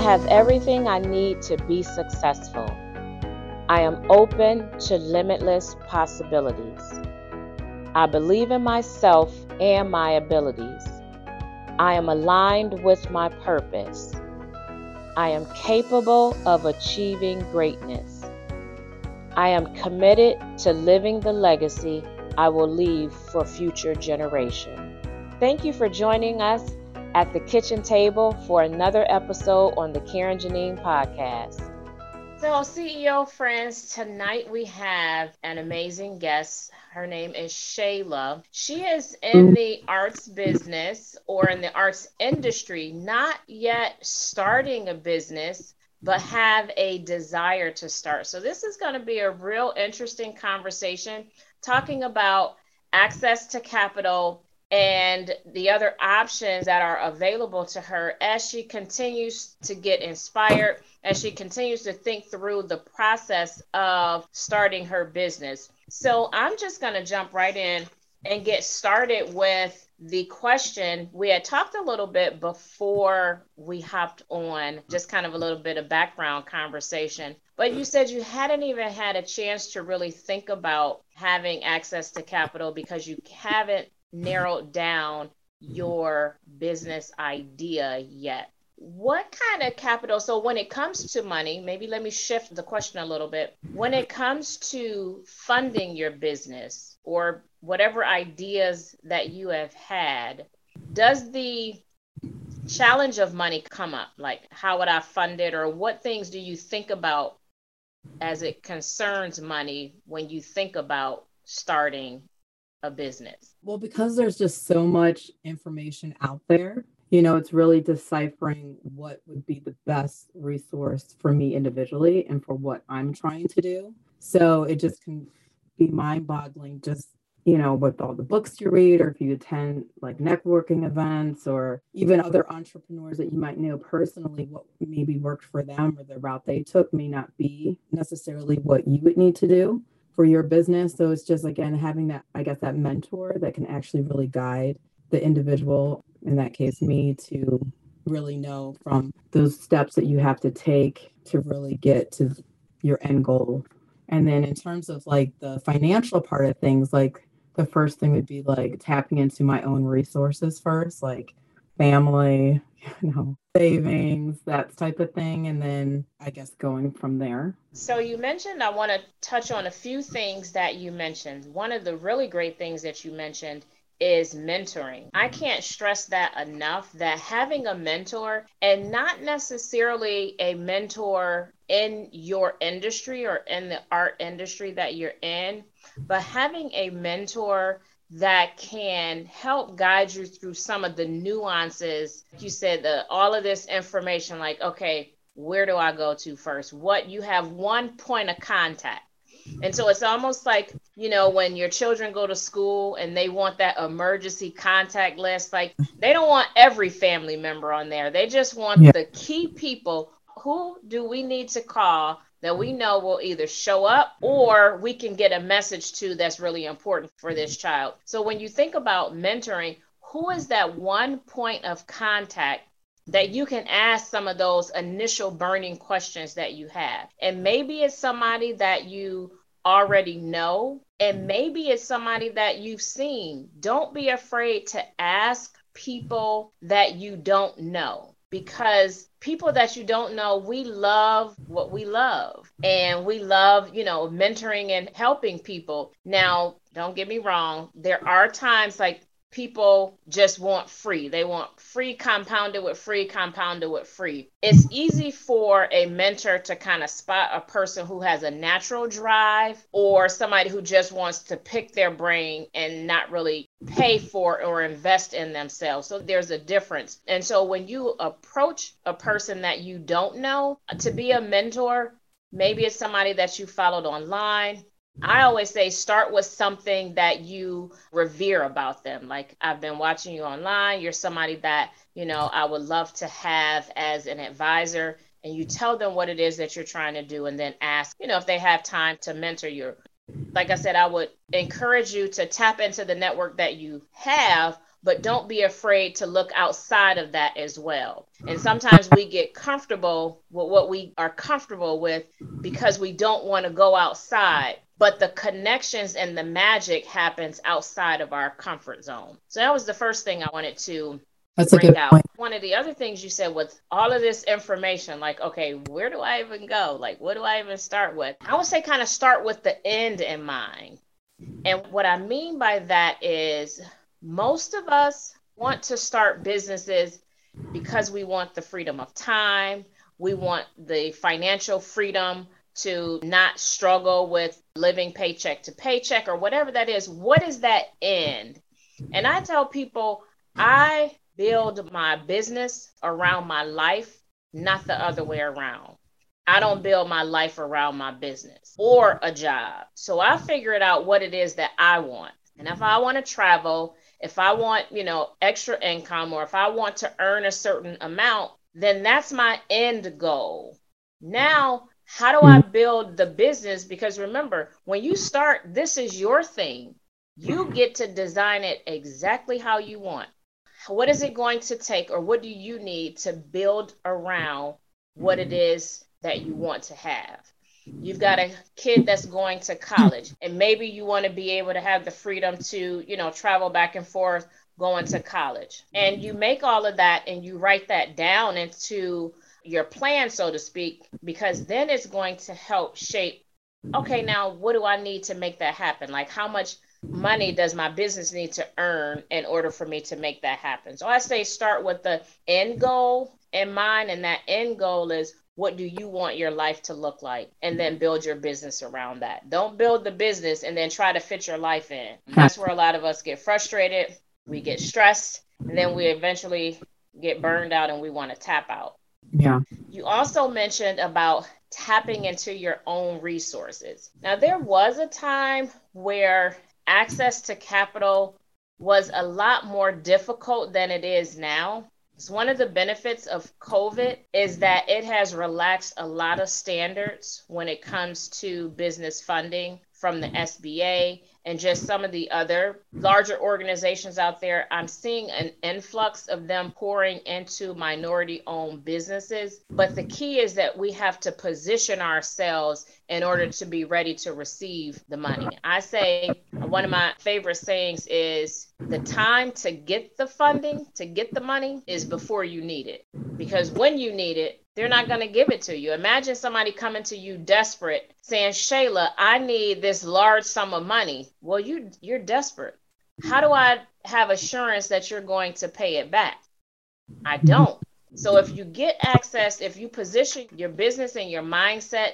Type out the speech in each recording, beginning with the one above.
I have everything I need to be successful. I am open to limitless possibilities. I believe in myself and my abilities. I am aligned with my purpose. I am capable of achieving greatness. I am committed to living the legacy I will leave for future generations. Thank you for joining us at the kitchen table for another episode on the Karyn Janine podcast. So, CEO friends, tonight we have an amazing guest. Her name is Shayla. She is in the arts business or in the arts industry, not yet starting a business, but have a desire to start. So, this is going to be a real interesting conversation talking about access to capital and the other options that are available to her as she continues to get inspired, as she continues to think through the process of starting her business. So I'm just going to jump right in and get started with the question. We had talked a little bit before we hopped on, just kind of a little bit of background conversation. But you said you hadn't even had a chance to really think about having access to capital because you haven't narrowed mm-hmm. down mm-hmm. your business idea yet. What kind of capital? So, when it comes to money, maybe let me shift the question a little bit. When it comes to funding your business or whatever ideas that you have had, does the challenge of money come up? Like, how would I fund it, or what things do you think about as it concerns money when you think about starting a business? Well, because there's just so much information out there, you know, it's really deciphering what would be the best resource for me individually and for what I'm trying to do. So it just can be mind boggling just you know, with all the books you read, or if you attend like networking events, or even other entrepreneurs that you might know personally, what maybe worked for them or the route they took may not be necessarily what you would need to do for your business. So it's just again having that, I guess, that mentor that can actually really guide the individual, in that case, me, to really know from those steps that you have to take to really get to your end goal. And then in terms of like the financial part of things, like the first thing would be like tapping into my own resources first, like family, you know, savings, that type of thing. And then I guess going from there. So you mentioned, I want to touch on a few things that you mentioned. One of the really great things that you mentioned is mentoring. I can't stress that enough that having a mentor and not necessarily a mentor in your industry or in the art industry that you're in, but having a mentor that can help guide you through some of the nuances. You said the all of this information, like, okay, where do I go to first? What you have one point of contact. And so it's almost like, you know, when your children go to school and they want that emergency contact list, like they don't want every family member on there. They just want yeah. the key people. Who do we need to call that we mm. know will either show up or we can get a message to that's really important for this child. So when you think about mentoring, who is that one point of contact that you can ask some of those initial burning questions that you have? And maybe it's somebody that you already know, and mm. maybe it's somebody that you've seen. Don't be afraid to ask people that you don't know because people that you don't know, we love what we love. And we love, you know, mentoring and helping people. Now, don't get me wrong, there are times like people just want free. They want free compounded with free compounded with free. It's easy for a mentor to kind of spot a person who has a natural drive or somebody who just wants to pick their brain and not really pay for or invest in themselves. So there's a difference. And so when you approach a person that you don't know to be a mentor, maybe it's somebody that you followed online I always say start with something that you revere about them. Like I've been watching you online, you're somebody that, you know, I would love to have as an advisor and you tell them what it is that you're trying to do and then ask, you know, if they have time to mentor you. like I said, I would encourage you to tap into the network that you have, but don't be afraid to look outside of that as well. And sometimes we get comfortable with what we are comfortable with because we don't want to go outside. But the connections and the magic happens outside of our comfort zone. So that was the first thing I wanted to that's good out. point. One of the other things you said with all of this information, like, okay, where do I even go? Like, what do I even start with? I would say kind of start with the end in mind. And what I mean by that is most of us want to start businesses because we want the freedom of time, we want the financial freedom to not struggle with living paycheck to paycheck or whatever that is. What is that end? And I tell people, I build my business around my life, not the other way around. I don't build my life around my business or a job. So I figure it out what it is that I want. And if I want to travel, if I want, you know, extra income or if I want to earn a certain amount, then that's my end goal. Now, how do I mm-hmm. build the business? Because remember, when you start, this is your thing. You mm-hmm. get to design it exactly how you want. What is it going to take or what do you need to build around what it mm-hmm. is that you want to have? You've got a kid that's going to college and maybe you want to be able to have the freedom to you know travel back and forth going to college. And you make all of that and you write that down into your plan so to speak because then it's going to help shape okay now what do i need to make that happen? Like how much money does my business need to earn in order for me to make that happen? So I say start with the end goal in mind, and that end goal is what do you want your life to look like? And then build your business around that. Don't build the business and then try to fit your life in. That's where a lot of us get frustrated we get stressed and then we eventually get burned out and we want to tap out yeah you also mentioned about tapping into your own resources now there was a time where access to capital was a lot more difficult than it is now. One of the benefits of COVID is that it has relaxed a lot of standards when it comes to business funding from the SBA and just some of the other larger organizations out there, I'm seeing an influx of them pouring into minority owned businesses. But the key is that we have to position ourselves in order to be ready to receive the money. I say one of my favorite sayings is the time to get the funding, to get the money, is before you need it. Because when you need it, they're not going to give it to you. Imagine somebody coming to you desperate saying, Shayla, I need this large sum of money. Well, you you're desperate. How do I have assurance that you're going to pay it back? I mm-hmm. don't. So if you get access, if you position your business and your mindset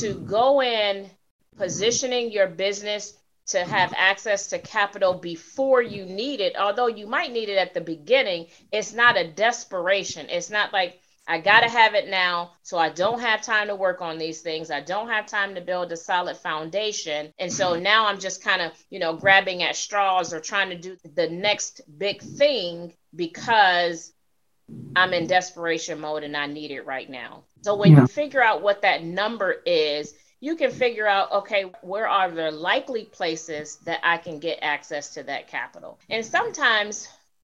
to go in positioning your business to have access to capital before you need it, although you might need it at the beginning, it's not a desperation. It's not like I got to have it now. So I don't have time to work on these things. I don't have time to build a solid foundation. And so mm-hmm. now I'm just kind of, you know, grabbing at straws or trying to do the next big thing because I'm in desperation mode and I need it right now. So when yeah. you figure out what that number is, you can figure out okay, where are the likely places that I can get access to that capital? And sometimes,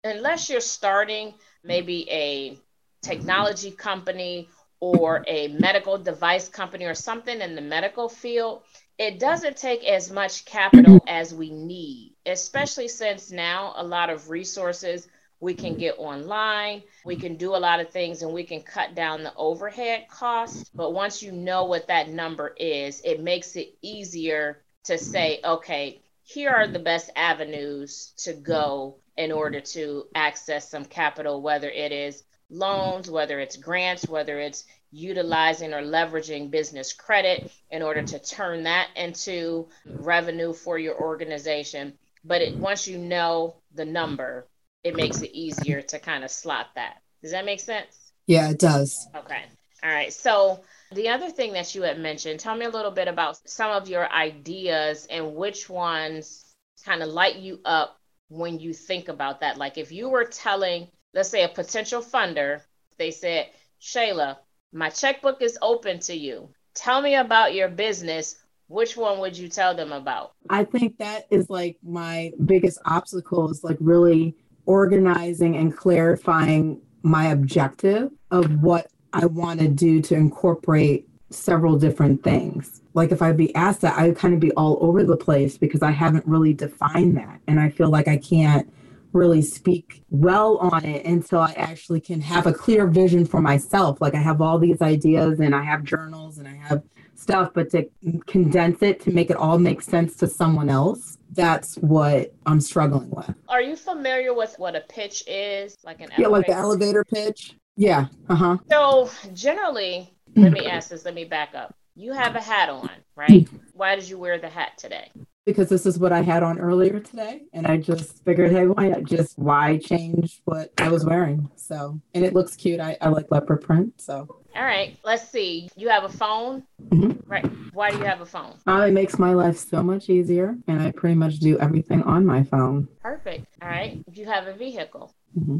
unless you're starting maybe a technology company or a medical device company or something in the medical field, it doesn't take as much capital as we need, especially since now a lot of resources we can get online, we can do a lot of things, and we can cut down the overhead cost. But once you know what that number is, it makes it easier to say, okay, here are the best avenues to go in order to access some capital, whether it is loans, mm-hmm. whether it's grants, whether it's utilizing or leveraging business credit in order to turn that into revenue for your organization. But it, once you know the number, it makes it easier to kind of slot that. Does that make sense? Yeah, it does. Okay. All right. So, the other thing that you had mentioned, tell me a little bit about some of your ideas and which ones kind of light you up when you think about that. Like, if you were telling let's say a potential funder, they said, Shayla, my checkbook is open to you. Tell me about your business. which one would you tell them about? I think that is like my biggest obstacle is like really organizing and clarifying my objective of what I want to do to incorporate several different things. Like if I'd be asked that, I would kind of be all over the place because I haven't really defined that. And I feel like I can't really speak well on it until I actually can have a clear vision for myself. Like I have all these ideas and I have journals and I have stuff, but to condense it to make it all make sense to someone else, that's what I'm struggling with. Are you familiar with what a pitch is? Like an yeah, elevator? like the elevator pitch. Yeah. Uh huh. So generally, let me ask this. Let me back up. You have a hat on, right? Why did you wear the hat today? Because this is what I had on earlier today, and I just figured, hey, why just why change what I was wearing? So, and it looks cute. I, I like leopard print, so all right, let's see. You have a phone, mm-hmm. right? Why do you have a phone? Uh, it makes my life so much easier, and I pretty much do everything on my phone. Perfect. All right. If you have a vehicle. Mm-hmm.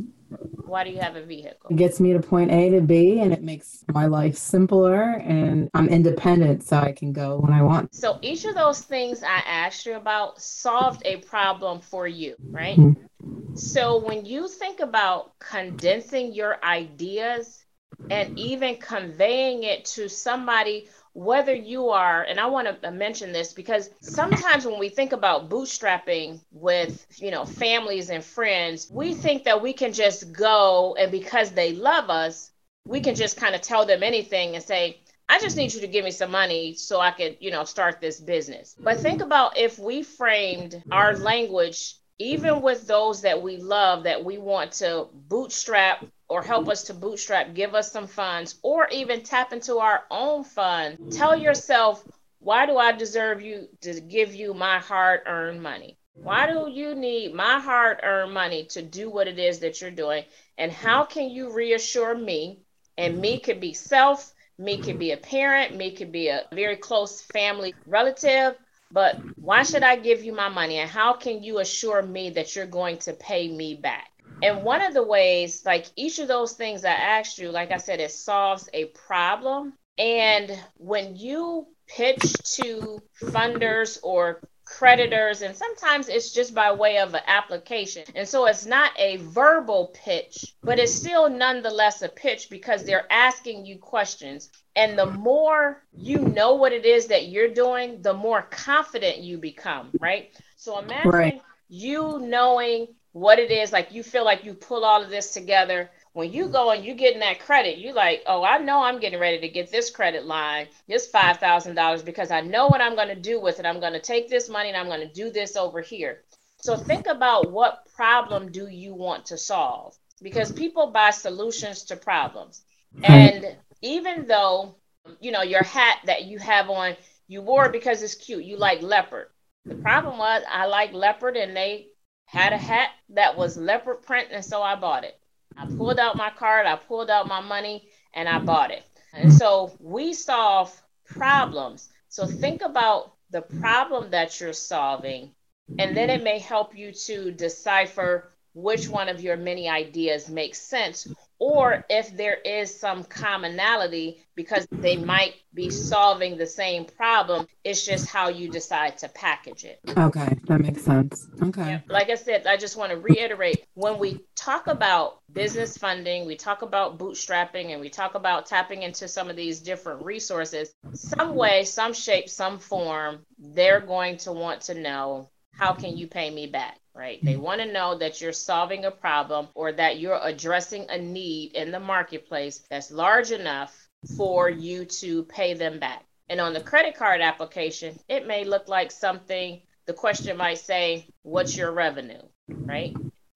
Why do you have a vehicle? It gets me to point A to B, and it makes my life simpler, and I'm independent, so I can go when I want. So each of those things I asked you about solved a problem for you, right? Mm-hmm. So when you think about condensing your ideas and even conveying it to somebody whether you are and i want to uh, mention this because sometimes when we think about bootstrapping with you know families and friends we think that we can just go and because they love us we can just kind of tell them anything and say i just need you to give me some money so i could you know start this business. But think about if we framed our language even with those that we love that we want to bootstrap or help us to bootstrap, give us some funds, or even tap into our own fund. Tell yourself, why do I deserve you to give you my hard earned money? Why do you need my hard earned money to do what it is that you're doing? And how can you reassure me? And me could be self, me could be a parent, me could be a very close family relative. But why should I give you my money? And how can you assure me that you're going to pay me back? And one of the ways, like each of those things I asked you, like I said, it solves a problem. And when you pitch to funders or creditors, and sometimes it's just by way of an application. And so it's not a verbal pitch, but it's still nonetheless a pitch because they're asking you questions. And the more you know what it is that you're doing, the more confident you become, right? So imagine right. you knowing what it is like you feel like you pull all of this together. When you mm-hmm. go and you getting that credit you like oh i know i'm getting ready to get this credit line this $5000 because i know what i'm going to do with it. I'm going to take this money and i'm going to do this over here. So mm-hmm. think about what problem do you want to solve? Because mm-hmm. people buy solutions to problems. And even though you know your hat that you have on you wore it because it's cute. You like leopard. The problem was i like leopard and they had a hat that was leopard print, and so I bought it. I pulled out my card, I pulled out my money, and I bought it. And so we solve problems. So think about the problem that you're solving, and then it may help you to decipher which one of your many ideas makes sense or mm-hmm. if there is some commonality because they might be solving the same problem it's just how you decide to package it. Okay that makes sense. Okay. Yeah. like i said i just want to reiterate when we talk about business funding we talk about bootstrapping and we talk about tapping into some of these different resources some way some shape some form they're going to want to know how can you pay me back right? They mm-hmm. want to know that you're solving a problem or that you're addressing a need in the marketplace that's large enough for you to pay them back. And on the credit card application, it may look like something, the question might say, What's your revenue? Right?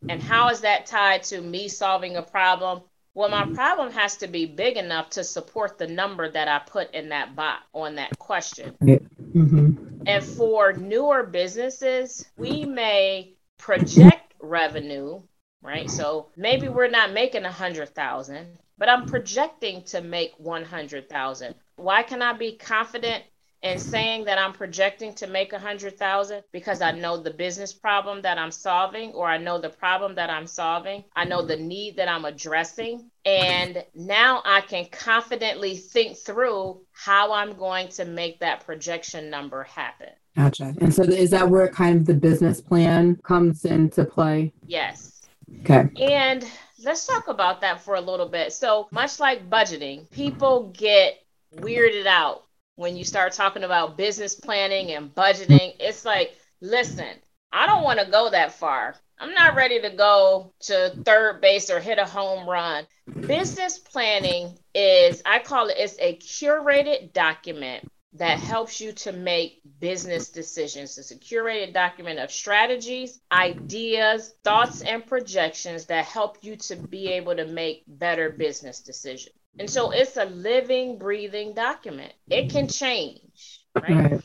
And how is that tied to me solving a problem? Well, my problem has to be big enough to support the number that I put in that box on that question. Mm-hmm. And for newer businesses, we may project revenue, right? So maybe we're not making a hundred thousand, but I'm projecting to make one hundred thousand. Why can I be confident and saying that I'm projecting to make a hundred thousand because I know the business problem that I'm solving, or I know the problem that I'm solving, I know the need that I'm addressing, and now I can confidently think through how I'm going to make that projection number happen. Gotcha. And so is that where kind of the business plan comes into play? Yes. Okay. And let's talk about that for a little bit. So, much like budgeting, people get weirded out when you start talking about business planning and budgeting. It's like, listen, I don't want to go that far. I'm not ready to go to third base or hit a home run. Business planning is, I call it, it's a curated document that helps you to make business decisions. It's a curated document of strategies, ideas, thoughts, and projections that help you to be able to make better business decisions. And so it's a living, breathing document. It can change, right? right.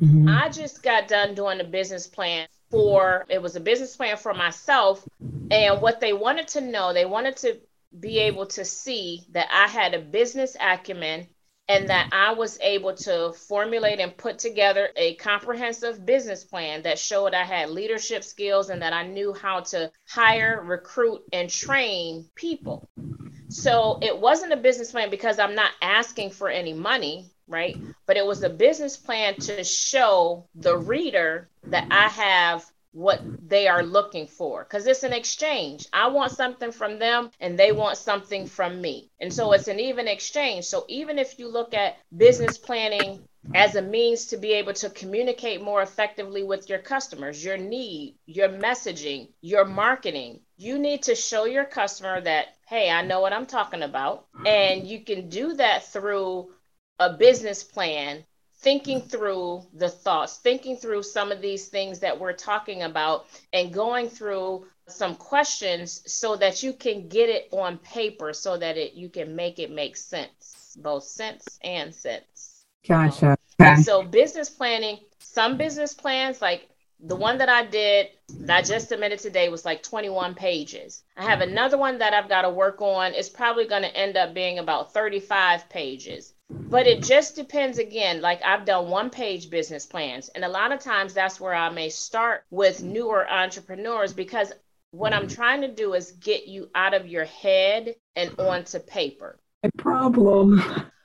Mm-hmm. I just got done doing a business plan for it was a business plan for myself and what they wanted to know, they wanted to be able to see that I had a business acumen and that I was able to formulate and put together a comprehensive business plan that showed I had leadership skills and that I knew how to hire, recruit, and train people. So it wasn't a business plan because I'm not asking for any money, right? But it was a business plan to show the reader that I have what they are looking for because it's an exchange. I want something from them and they want something from me. And so it's an even exchange. So even if you look at business planning as a means to be able to communicate more effectively with your customers, your need, your messaging, your marketing, you need to show your customer that, hey, I know what I'm talking about. And you can do that through a business plan thinking through the thoughts, thinking through some of these things that we're talking about, and going through some questions so that you can get it on paper so that it you can make it make sense, both sense and sense. Gotcha. Um, so business planning, some business plans like the one that I did that I just submitted today was like 21 pages. I have another one that I've got to work on. It's probably going to end up being about 35 pages. But it just depends again. Like I've done one page business plans, and a lot of times that's where I may start with newer entrepreneurs because what I'm trying to do is get you out of your head and onto paper. A problem.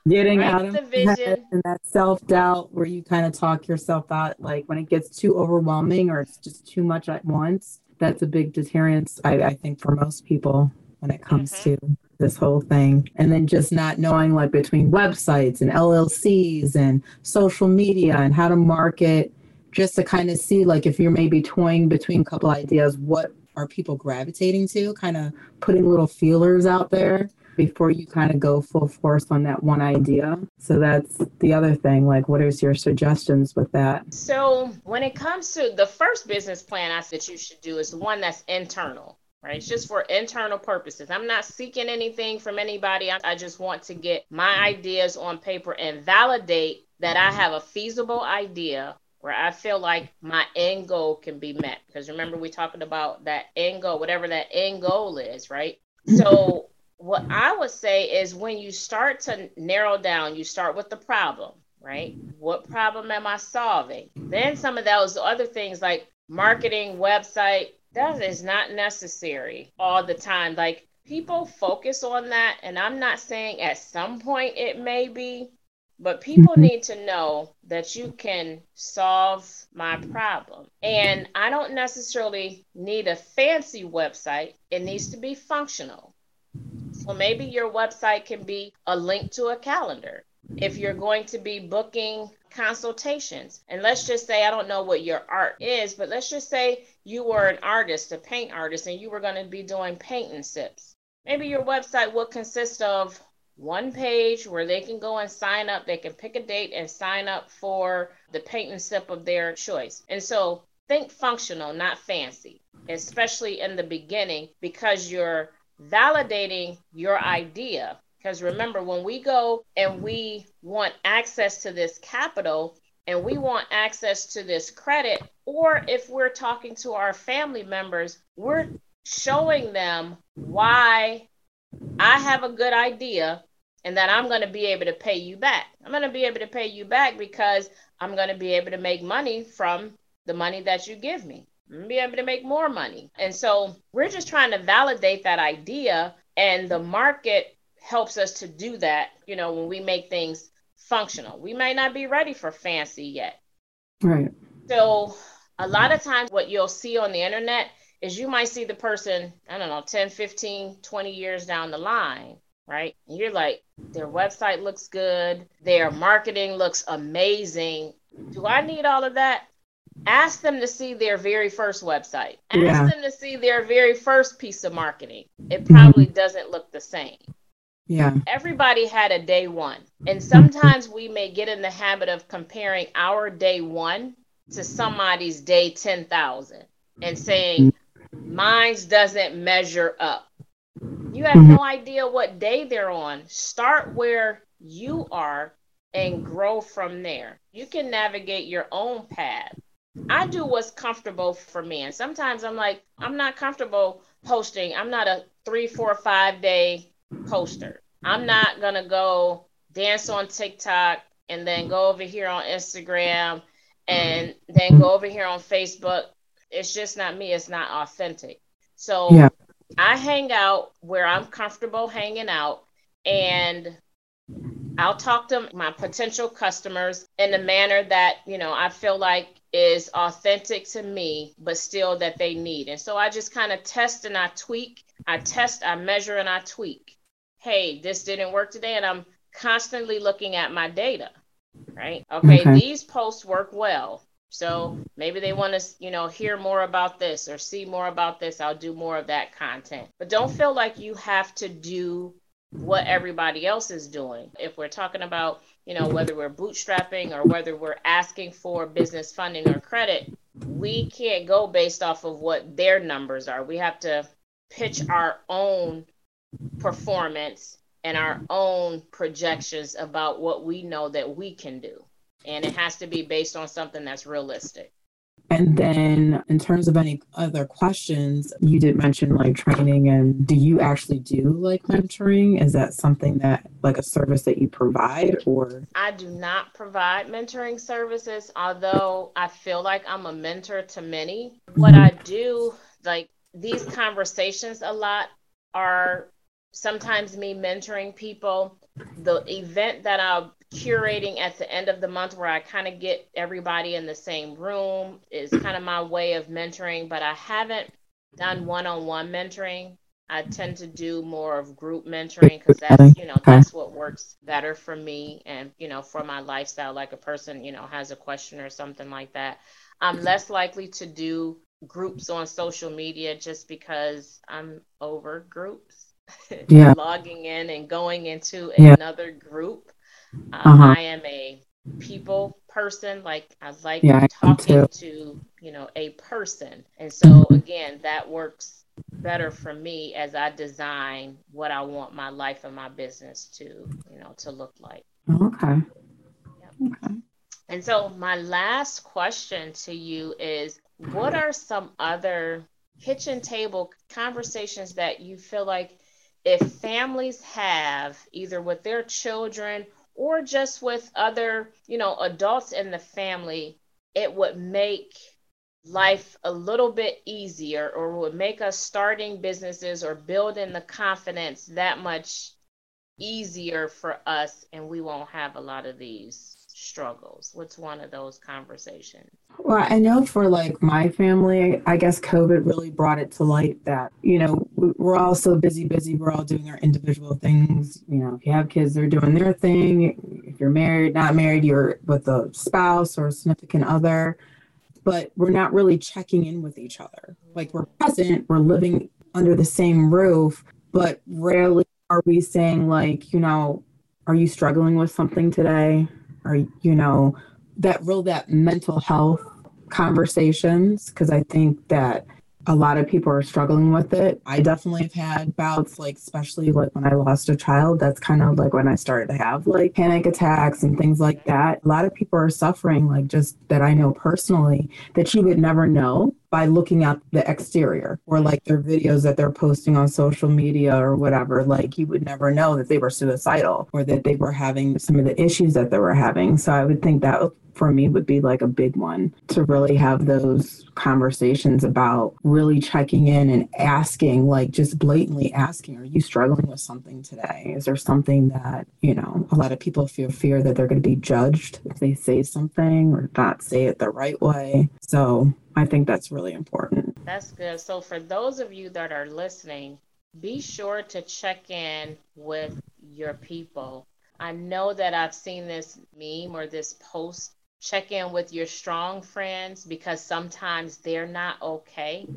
Getting right? out of the vision and that self doubt where you kind of talk yourself out, like when it gets too overwhelming or it's just too much at once. That's a big deterrence, I, I think, for most people when it comes mm-hmm. to this whole thing. And then just not knowing like between websites and LLCs and social media and how to market, just to kind of see like if you're maybe toying between a couple ideas, what are people gravitating to? Kind of putting little feelers out there before you kind of go full force on that one idea. So that's the other thing. Like, what is your suggestions with that? So, when it comes to the first business plan I said you should do is the one that's internal right? It's just for internal purposes. I'm not seeking anything from anybody. I, I just want to get my ideas on paper and validate that I have a feasible idea where I feel like my end goal can be met. Because remember, we talking about that end goal, whatever that end goal is, right? So, what I would say is when you start to narrow down, you start with the problem, right? What problem am I solving? Then some of those other things like marketing, website, that is not necessary all the time. Like people focus on that, and I'm not saying at some point it may be, but people mm-hmm. need to know that you can solve my problem. And I don't necessarily need a fancy website, it needs to be functional. So maybe your website can be a link to a calendar. If you're going to be booking consultations. And let's just say, I don't know what your art is, but let's just say you were an artist, a paint artist, and you were going to be doing paint and sips. Maybe your website will consist of one page where they can go and sign up. They can pick a date and sign up for the paint and sip of their choice. And so think functional, not fancy, especially in the beginning, because you're validating your idea because remember, when we go and we want access to this capital and we want access to this credit, or if we're talking to our family members, we're showing them why I have a good idea and that I'm going to be able to pay you back. I'm going to be able to pay you back because I'm going to be able to make money from the money that you give me. I'm going to be able to make more money. And so we're just trying to validate that idea, and the market helps us to do that, you know, when we make things functional. We may not be ready for fancy yet. Right. So a lot of times what you'll see on the internet is you might see the person, I don't know, 10, 15, 20 years down the line, right? And you're like, their website looks good, their marketing looks amazing. Do I need all of that? Ask them to see their very first website. Ask yeah. them to see their very first piece of marketing. It probably mm-hmm. doesn't look the same. Yeah. Everybody had a day one. And sometimes we may get in the habit of comparing our day one to somebody's day 10,000 and saying, mine's doesn't measure up. You have no idea what day they're on. Start where you are and grow from there. You can navigate your own path. I do what's comfortable for me. And sometimes I'm like, I'm not comfortable posting. I'm not a three, four, five day poster. I'm not going to go dance on TikTok and then go over here on Instagram and then go over here on Facebook. It's just not me. It's not authentic. So yeah. I hang out where I'm comfortable hanging out and I'll talk to my potential customers in a manner that, you know, I feel like is authentic to me, but still that they need. And so I just kind of test and I tweak. I test, I measure, and I tweak. Hey, this didn't work today. And I'm constantly looking at my data, right? Okay, okay. these posts work well. So maybe they want to, you know, hear more about this or see more about this. I'll do more of that content. But don't feel like you have to do what everybody else is doing. If we're talking about, you know, whether we're bootstrapping or whether we're asking for business funding or credit, we can't go based off of what their numbers are. We have to pitch our own performance and our own projections about what we know that we can do. And it has to be based on something that's realistic. And then, in terms of any other questions, you did mention like training, and do you actually do like mentoring? Is that something that like a service that you provide, or? I do not provide mentoring services, although I feel like I'm a mentor to many. Mm-hmm. What I do, like these conversations a lot, are sometimes me mentoring people. The event that I'm curating at the end of the month, where I kind of get everybody in the same room, is kind of my way of mentoring, but I haven't done one on one mentoring. I tend to do more of group mentoring because that's you know that's what works better for me and you know for my lifestyle. Like a person you know has a question or something like that, I'm less likely to do groups on social media just because I'm over groups yeah. logging in and going into yeah. another group. Um, uh-huh. I am a people person. Like I like yeah, talking to you know a person, and so mm-hmm. again, that works better for me as I design what I want my life and my business to you know to look like. Okay. Yep. Okay. And so my last question to you is what are some other kitchen table conversations that you feel like if families have either with their children or just with other, you know, adults in the family, it would make life a little bit easier or would make us starting businesses or building the confidence that much easier for us and we won't have a lot of these struggles? What's one of those conversations? Well, I know for like my family, I guess COVID really brought it to light that, you know, we're all so busy, busy. We're all doing our individual things. You know, if you have kids, they're doing their thing. If you're married, not married, you're with a spouse or a significant other. But we're not really checking in with each other. Like we're present, we're living under the same roof, but rarely are we saying, like, you know, are you struggling with something today? Or you know that real that mental health conversations because i think that a lot of people are struggling with it. I definitely have had bouts like especially like when i lost a child that's kind of like when i started to have like panic attacks and things like that. A lot of people are suffering like just that i know personally that you would never know by looking at the exterior or like their videos that they're posting on social media or whatever. Like you would never know that they were suicidal or that they were having some of the issues that they were having. So I would think that for me would be like a big one to really have those conversations about really checking in and asking, like just blatantly asking, are you struggling with something today? Is there something that, you know, a lot of people feel fear that they're going to be judged if they say something or not say it the right way. So I think that's really important. That's good. So for those of you that are listening, be sure to check in with your people. I know that I've seen this meme or this post check in with your strong friends because sometimes they're not okay.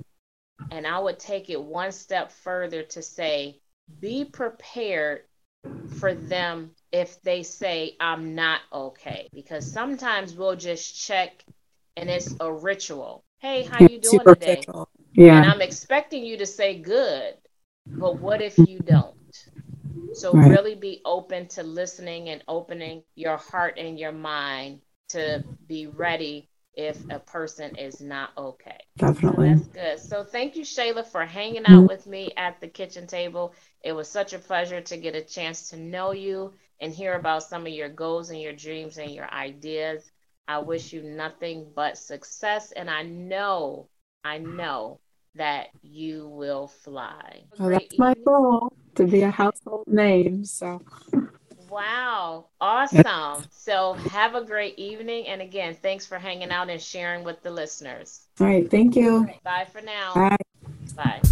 And I would take it one step further to say, be prepared for them if they say, I'm not okay. Because sometimes we'll just check and it's a ritual. Hey, how you doing today? Yeah. And I'm expecting you to say good, but what if you don't? So right. really be open to listening and opening your heart and your mind to be ready if a person is not okay. Definitely. So that's good. So thank you, Shayla, for hanging out mm-hmm. with me at the kitchen table. It was such a pleasure to get a chance to know you and hear about some of your goals and your dreams and your ideas. I wish you nothing but success. And I know, I know that you will fly. Well, that's my goal to be a household name. So Wow. Awesome. So have a great evening. And again, thanks for hanging out and sharing with the listeners. All right. Thank you. Bye for now. Bye. Bye.